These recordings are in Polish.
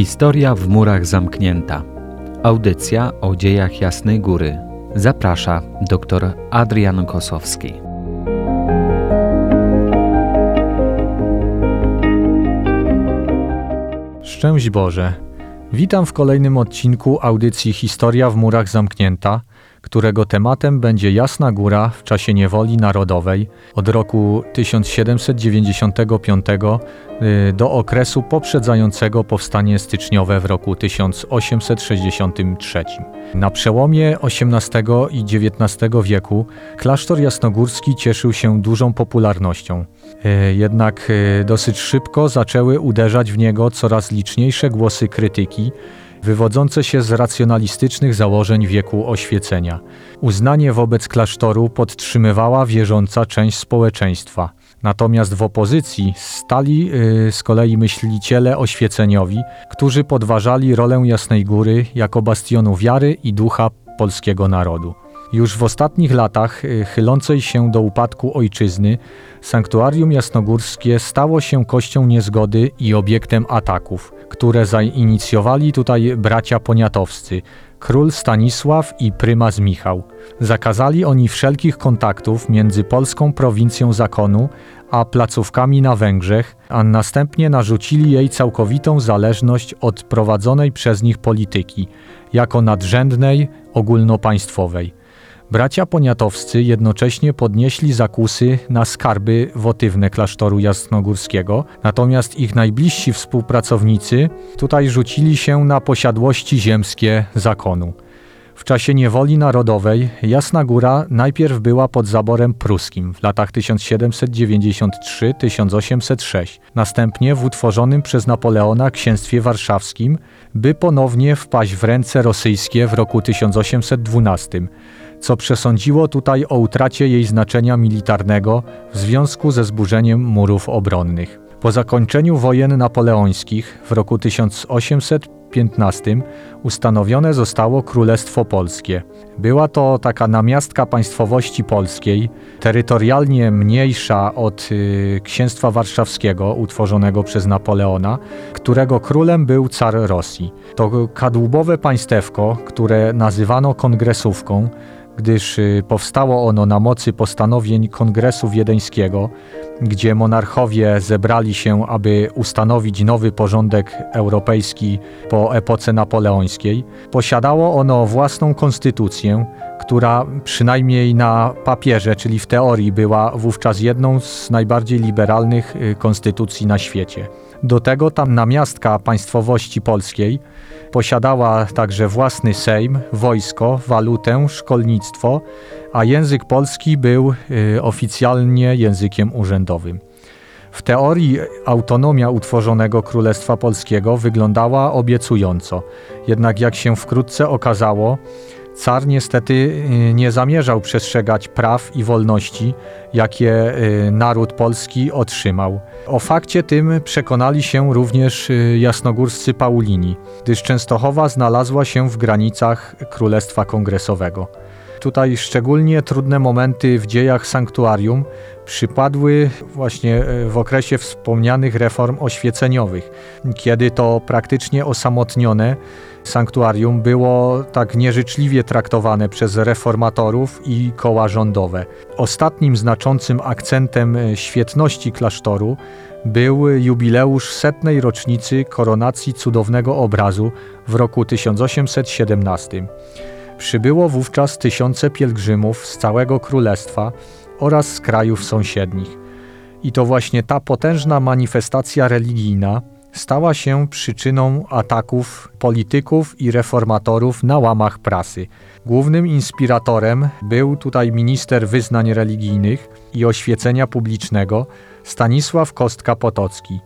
Historia w murach zamknięta. Audycja o dziejach Jasnej Góry. Zaprasza dr Adrian Kosowski. Szczęść Boże. Witam w kolejnym odcinku audycji Historia w murach zamknięta, którego tematem będzie Jasna Góra w czasie niewoli narodowej od roku 1795 y, do okresu poprzedzającego powstanie styczniowe w roku 1863. Na przełomie XVIII i XIX wieku klasztor jasnogórski cieszył się dużą popularnością. Y, jednak y, dosyć szybko zaczęły uderzać w niego coraz liczniejsze głosy krytyki, wywodzące się z racjonalistycznych założeń wieku oświecenia. Uznanie wobec klasztoru podtrzymywała wierząca część społeczeństwa. Natomiast w opozycji stali yy, z kolei myśliciele oświeceniowi, którzy podważali rolę Jasnej Góry jako bastionu wiary i ducha polskiego narodu. Już w ostatnich latach y, chylącej się do upadku ojczyzny, sanktuarium jasnogórskie stało się kością niezgody i obiektem ataków, które zainicjowali tutaj bracia poniatowscy, król Stanisław i prymas Michał. Zakazali oni wszelkich kontaktów między polską prowincją zakonu a placówkami na Węgrzech, a następnie narzucili jej całkowitą zależność od prowadzonej przez nich polityki, jako nadrzędnej, ogólnopaństwowej. Bracia poniatowscy jednocześnie podnieśli zakusy na skarby wotywne klasztoru jasnogórskiego, natomiast ich najbliżsi współpracownicy tutaj rzucili się na posiadłości ziemskie zakonu. W czasie niewoli narodowej Jasna Góra najpierw była pod zaborem pruskim w latach 1793-1806, następnie w utworzonym przez Napoleona księstwie warszawskim, by ponownie wpaść w ręce rosyjskie w roku 1812 co przesądziło tutaj o utracie jej znaczenia militarnego w związku ze zburzeniem murów obronnych. Po zakończeniu wojen napoleońskich w roku 1815 ustanowione zostało Królestwo Polskie. Była to taka namiastka państwowości polskiej, terytorialnie mniejsza od y, Księstwa Warszawskiego utworzonego przez Napoleona, którego królem był car Rosji. To kadłubowe państewko, które nazywano kongresówką, gdyż y, powstało ono na mocy postanowień Kongresu Wiedeńskiego, gdzie monarchowie zebrali się, aby ustanowić nowy porządek europejski po epoce napoleońskiej. Posiadało ono własną konstytucję, która przynajmniej na papierze, czyli w teorii, była wówczas jedną z najbardziej liberalnych y, konstytucji na świecie. Do tego tam namiastka państwowości polskiej posiadała także własny sejm, wojsko, walutę, szkolnictwo, a język polski był y, oficjalnie językiem urzędowym. W teorii autonomia utworzonego Królestwa Polskiego wyglądała obiecująco, jednak jak się wkrótce okazało, Car niestety y, nie zamierzał przestrzegać praw i wolności, jakie y, naród polski otrzymał. O fakcie tym przekonali się również y, jasnogórscy Paulini, gdyż Częstochowa znalazła się w granicach Królestwa Kongresowego. Tutaj szczególnie trudne momenty w dziejach sanktuarium przypadły właśnie w okresie wspomnianych reform oświeceniowych, kiedy to praktycznie osamotnione sanktuarium było tak nieżyczliwie traktowane przez reformatorów i koła rządowe. Ostatnim znaczącym akcentem e, świetności klasztoru był jubileusz setnej rocznicy koronacji cudownego obrazu w roku 1817. Przybyło wówczas tysiące pielgrzymów z całego królestwa oraz z krajów sąsiednich. I to właśnie ta potężna manifestacja religijna stała się przyczyną ataków polityków i reformatorów na łamach prasy. Głównym inspiratorem był tutaj minister wyznań religijnych i oświecenia publicznego Stanisław Kostka-Potocki,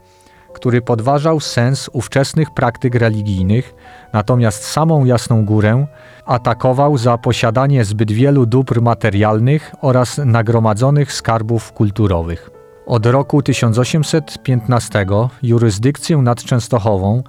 który podważał sens ówczesnych praktyk religijnych, natomiast samą Jasną Górę atakował za posiadanie zbyt wielu dóbr materialnych oraz nagromadzonych skarbów kulturowych. Od roku 1815 jurysdykcję nad Częstochową,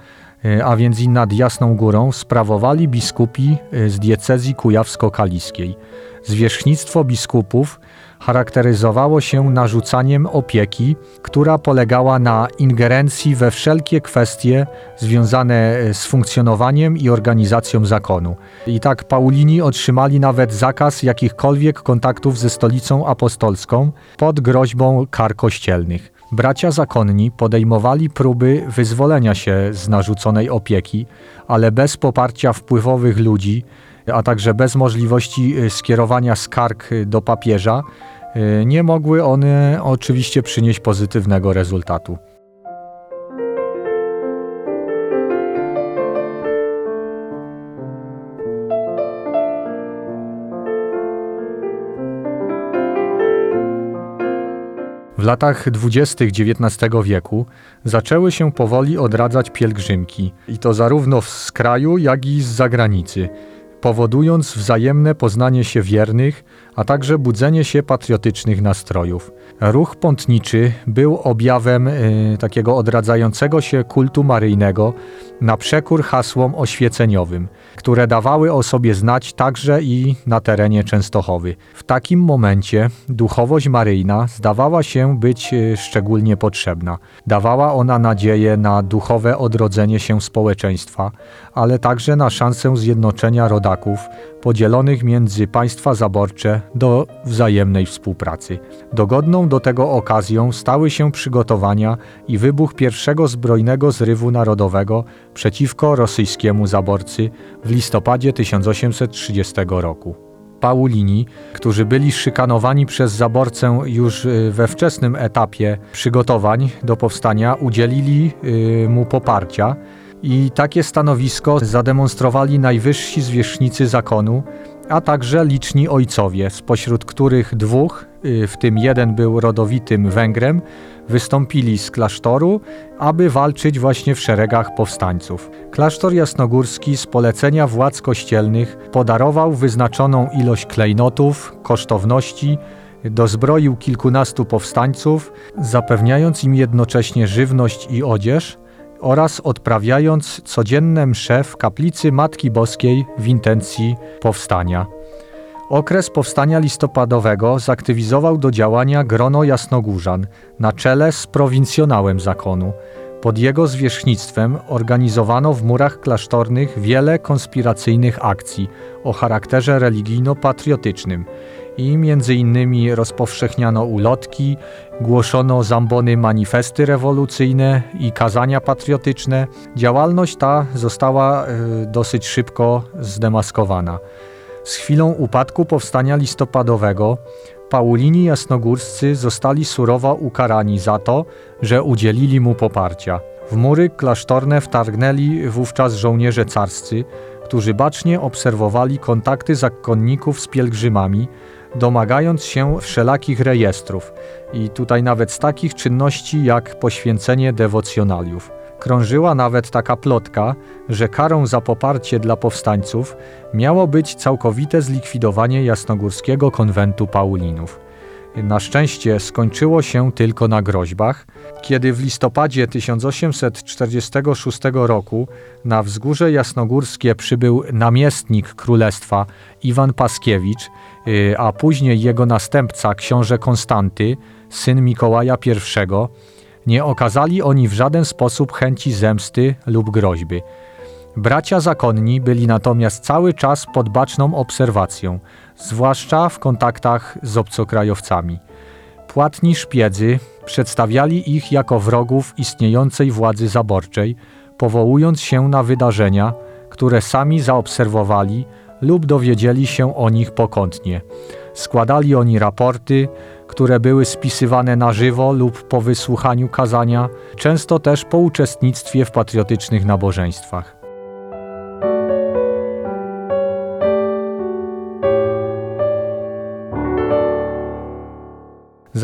e, a więc i nad Jasną Górą, sprawowali biskupi e, z diecezji kujawsko-kaliskiej. Zwierzchnictwo biskupów charakteryzowało się narzucaniem opieki, która polegała na ingerencji we wszelkie kwestie związane z funkcjonowaniem i organizacją zakonu. I tak Paulini otrzymali nawet zakaz jakichkolwiek kontaktów ze stolicą apostolską pod groźbą kar kościelnych. Bracia zakonni podejmowali próby wyzwolenia się z narzuconej opieki, ale bez poparcia wpływowych ludzi, a także bez możliwości y, skierowania skarg y, do papieża, y, nie mogły one oczywiście przynieść pozytywnego rezultatu. W latach dwudziestych XIX wieku zaczęły się powoli odradzać pielgrzymki, i to zarówno z kraju, jak i z zagranicy powodując wzajemne poznanie się wiernych, a także budzenie się patriotycznych nastrojów. Ruch pątniczy był objawem y, takiego odradzającego się kultu maryjnego na przekór hasłom oświeceniowym, które dawały o sobie znać także i na terenie Częstochowy. W takim momencie duchowość maryjna zdawała się być y, szczególnie potrzebna. Dawała ona nadzieję na duchowe odrodzenie się społeczeństwa, ale także na szansę zjednoczenia rodaków podzielonych między państwa zaborcze do wzajemnej współpracy. Dogodną do tego okazją stały się przygotowania i wybuch pierwszego zbrojnego zrywu narodowego przeciwko rosyjskiemu zaborcy w listopadzie 1830 roku. Paulini, którzy byli szykanowani przez zaborcę już y, we wczesnym etapie przygotowań do powstania, udzielili y, mu poparcia i takie stanowisko zademonstrowali najwyżsi zwierzchnicy zakonu, a także liczni ojcowie, spośród których dwóch, y, w tym jeden był rodowitym Węgrem, wystąpili z klasztoru, aby walczyć właśnie w szeregach powstańców. Klasztor jasnogórski z polecenia władz kościelnych podarował wyznaczoną ilość klejnotów, kosztowności, dozbroił kilkunastu powstańców, zapewniając im jednocześnie żywność i odzież, oraz odprawiając codzienne msze w kaplicy Matki Boskiej w intencji powstania. Okres powstania listopadowego zaktywizował do działania grono jasnogórzan na czele z prowincjonałem zakonu. Pod jego zwierzchnictwem organizowano w murach klasztornych wiele konspiracyjnych akcji o charakterze religijno-patriotycznym i między innymi rozpowszechniano ulotki, głoszono zambony manifesty rewolucyjne i kazania patriotyczne. Działalność ta została e, dosyć szybko zdemaskowana. Z chwilą upadku powstania listopadowego Paulini jasnogórscy zostali surowo ukarani za to, że udzielili mu poparcia. W mury klasztorne wtargnęli wówczas żołnierze carscy, którzy bacznie obserwowali kontakty zakonników z pielgrzymami, domagając się wszelakich rejestrów i tutaj nawet z takich czynności jak poświęcenie dewocjonaliów. Krążyła nawet taka plotka, że karą za poparcie dla powstańców miało być całkowite zlikwidowanie jasnogórskiego konwentu Paulinów. Na szczęście skończyło się tylko na groźbach, kiedy w listopadzie 1846 roku na wzgórze jasnogórskie przybył namiestnik królestwa Iwan Paskiewicz, y, a później jego następca książę Konstanty, syn Mikołaja I, nie okazali oni w żaden sposób chęci zemsty lub groźby. Bracia zakonni byli natomiast cały czas pod baczną obserwacją, zwłaszcza w kontaktach z obcokrajowcami. Płatni szpiedzy przedstawiali ich jako wrogów istniejącej władzy zaborczej, powołując się na wydarzenia, które sami zaobserwowali lub dowiedzieli się o nich pokątnie. Składali oni raporty, które były spisywane na żywo lub po wysłuchaniu kazania, często też po uczestnictwie w patriotycznych nabożeństwach.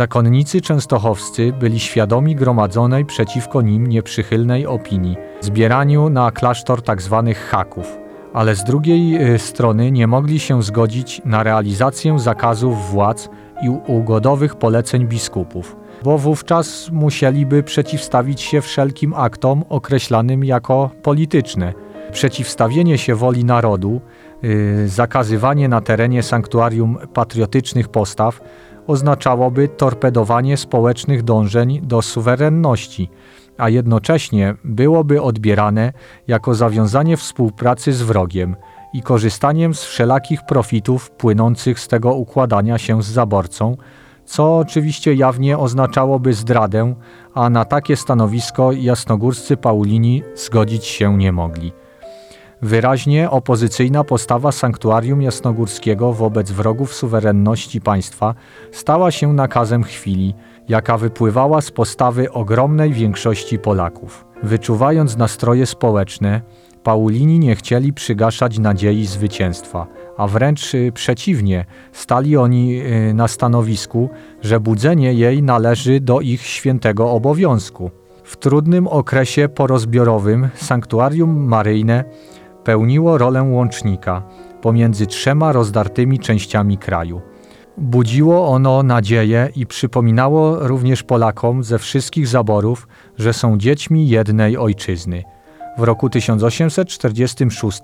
Zakonnicy częstochowscy byli świadomi gromadzonej przeciwko nim nieprzychylnej opinii, zbieraniu na klasztor tzw. Tak haków, ale z drugiej y, strony nie mogli się zgodzić na realizację zakazów władz i ugodowych poleceń biskupów, bo wówczas musieliby przeciwstawić się wszelkim aktom określanym jako polityczne. Przeciwstawienie się woli narodu, yy, zakazywanie na terenie sanktuarium patriotycznych postaw oznaczałoby torpedowanie społecznych dążeń do suwerenności, a jednocześnie byłoby odbierane jako zawiązanie współpracy z wrogiem i korzystaniem z wszelakich profitów płynących z tego układania się z zaborcą, co oczywiście jawnie oznaczałoby zdradę, a na takie stanowisko jasnogórscy Paulini zgodzić się nie mogli. Wyraźnie opozycyjna postawa sanktuarium jasnogórskiego wobec wrogów suwerenności państwa stała się nakazem chwili, jaka wypływała z postawy ogromnej większości Polaków. Wyczuwając nastroje społeczne, Paulini nie chcieli przygaszać nadziei zwycięstwa, a wręcz y, przeciwnie, stali oni y, na stanowisku, że budzenie jej należy do ich świętego obowiązku. W trudnym okresie porozbiorowym sanktuarium maryjne pełniło rolę łącznika pomiędzy trzema rozdartymi częściami kraju. Budziło ono nadzieję i przypominało również Polakom ze wszystkich zaborów, że są dziećmi jednej ojczyzny. W roku 1846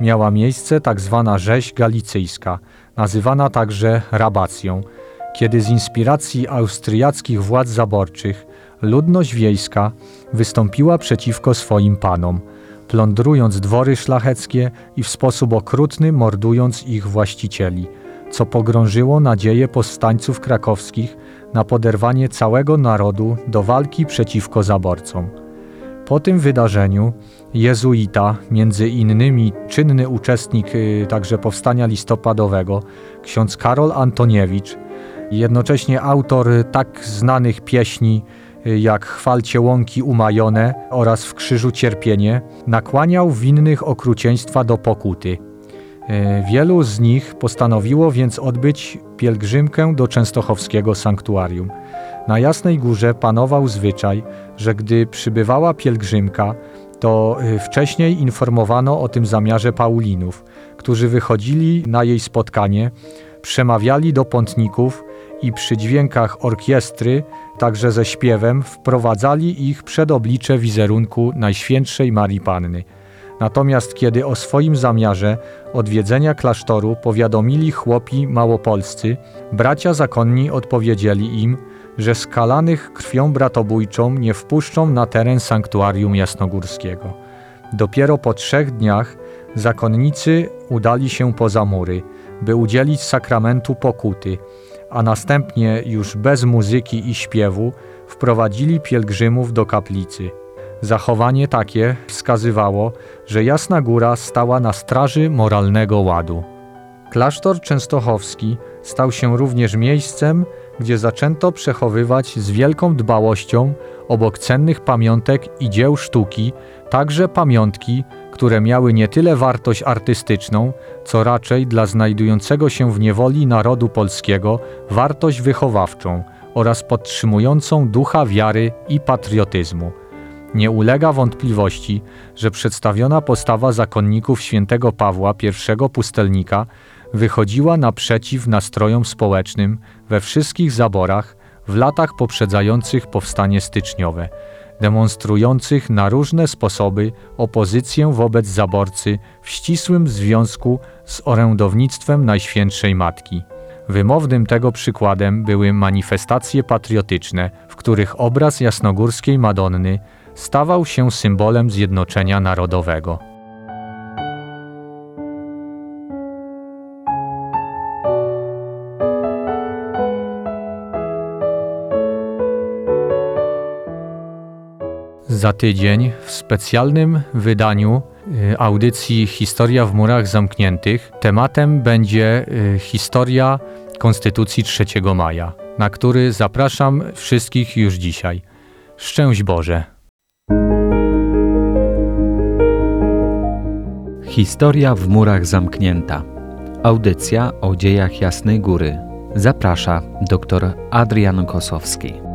miała miejsce tzw. Tak rzeź galicyjska, nazywana także rabacją, kiedy z inspiracji austriackich władz zaborczych ludność wiejska wystąpiła przeciwko swoim panom – plądrując dwory szlacheckie i w sposób okrutny mordując ich właścicieli, co pogrążyło nadzieję powstańców krakowskich na poderwanie całego narodu do walki przeciwko zaborcom. Po tym wydarzeniu jezuita, między innymi czynny uczestnik y, także powstania listopadowego, ksiądz Karol Antoniewicz, jednocześnie autor tak znanych pieśni jak chwalcie łąki umajone oraz w krzyżu cierpienie, nakłaniał winnych okrucieństwa do pokuty. E, wielu z nich postanowiło więc odbyć pielgrzymkę do częstochowskiego sanktuarium. Na Jasnej Górze panował zwyczaj, że gdy przybywała pielgrzymka, to e, wcześniej informowano o tym zamiarze Paulinów, którzy wychodzili na jej spotkanie, przemawiali do pątników i przy dźwiękach orkiestry, także ze śpiewem, wprowadzali ich przed oblicze wizerunku Najświętszej Marii Panny. Natomiast kiedy o swoim zamiarze odwiedzenia klasztoru powiadomili chłopi małopolscy, bracia zakonni odpowiedzieli im, że skalanych krwią bratobójczą nie wpuszczą na teren sanktuarium jasnogórskiego. Dopiero po trzech dniach zakonnicy udali się poza mury, by udzielić sakramentu pokuty, a następnie już bez muzyki i śpiewu wprowadzili pielgrzymów do kaplicy. Zachowanie takie wskazywało, że Jasna Góra stała na straży moralnego ładu. Klasztor częstochowski stał się również miejscem, gdzie zaczęto przechowywać z wielką dbałością obok cennych pamiątek i dzieł sztuki także pamiątki, które miały nie tyle wartość artystyczną, co raczej dla znajdującego się w niewoli narodu polskiego wartość wychowawczą oraz podtrzymującą ducha wiary i patriotyzmu. Nie ulega wątpliwości, że przedstawiona postawa zakonników świętego Pawła I pustelnika wychodziła naprzeciw nastrojom społecznym we wszystkich zaborach w latach poprzedzających powstanie styczniowe, demonstrujących na różne sposoby opozycję wobec zaborcy w ścisłym związku z orędownictwem Najświętszej Matki. Wymownym tego przykładem były manifestacje patriotyczne, w których obraz jasnogórskiej Madonny stawał się symbolem zjednoczenia narodowego. Za tydzień w specjalnym wydaniu y, audycji Historia w murach zamkniętych tematem będzie y, historia Konstytucji 3 maja, na który zapraszam wszystkich już dzisiaj. Szczęść Boże! Historia w murach zamknięta. Audycja o dziejach Jasnej Góry. Zaprasza dr Adrian Kosowski.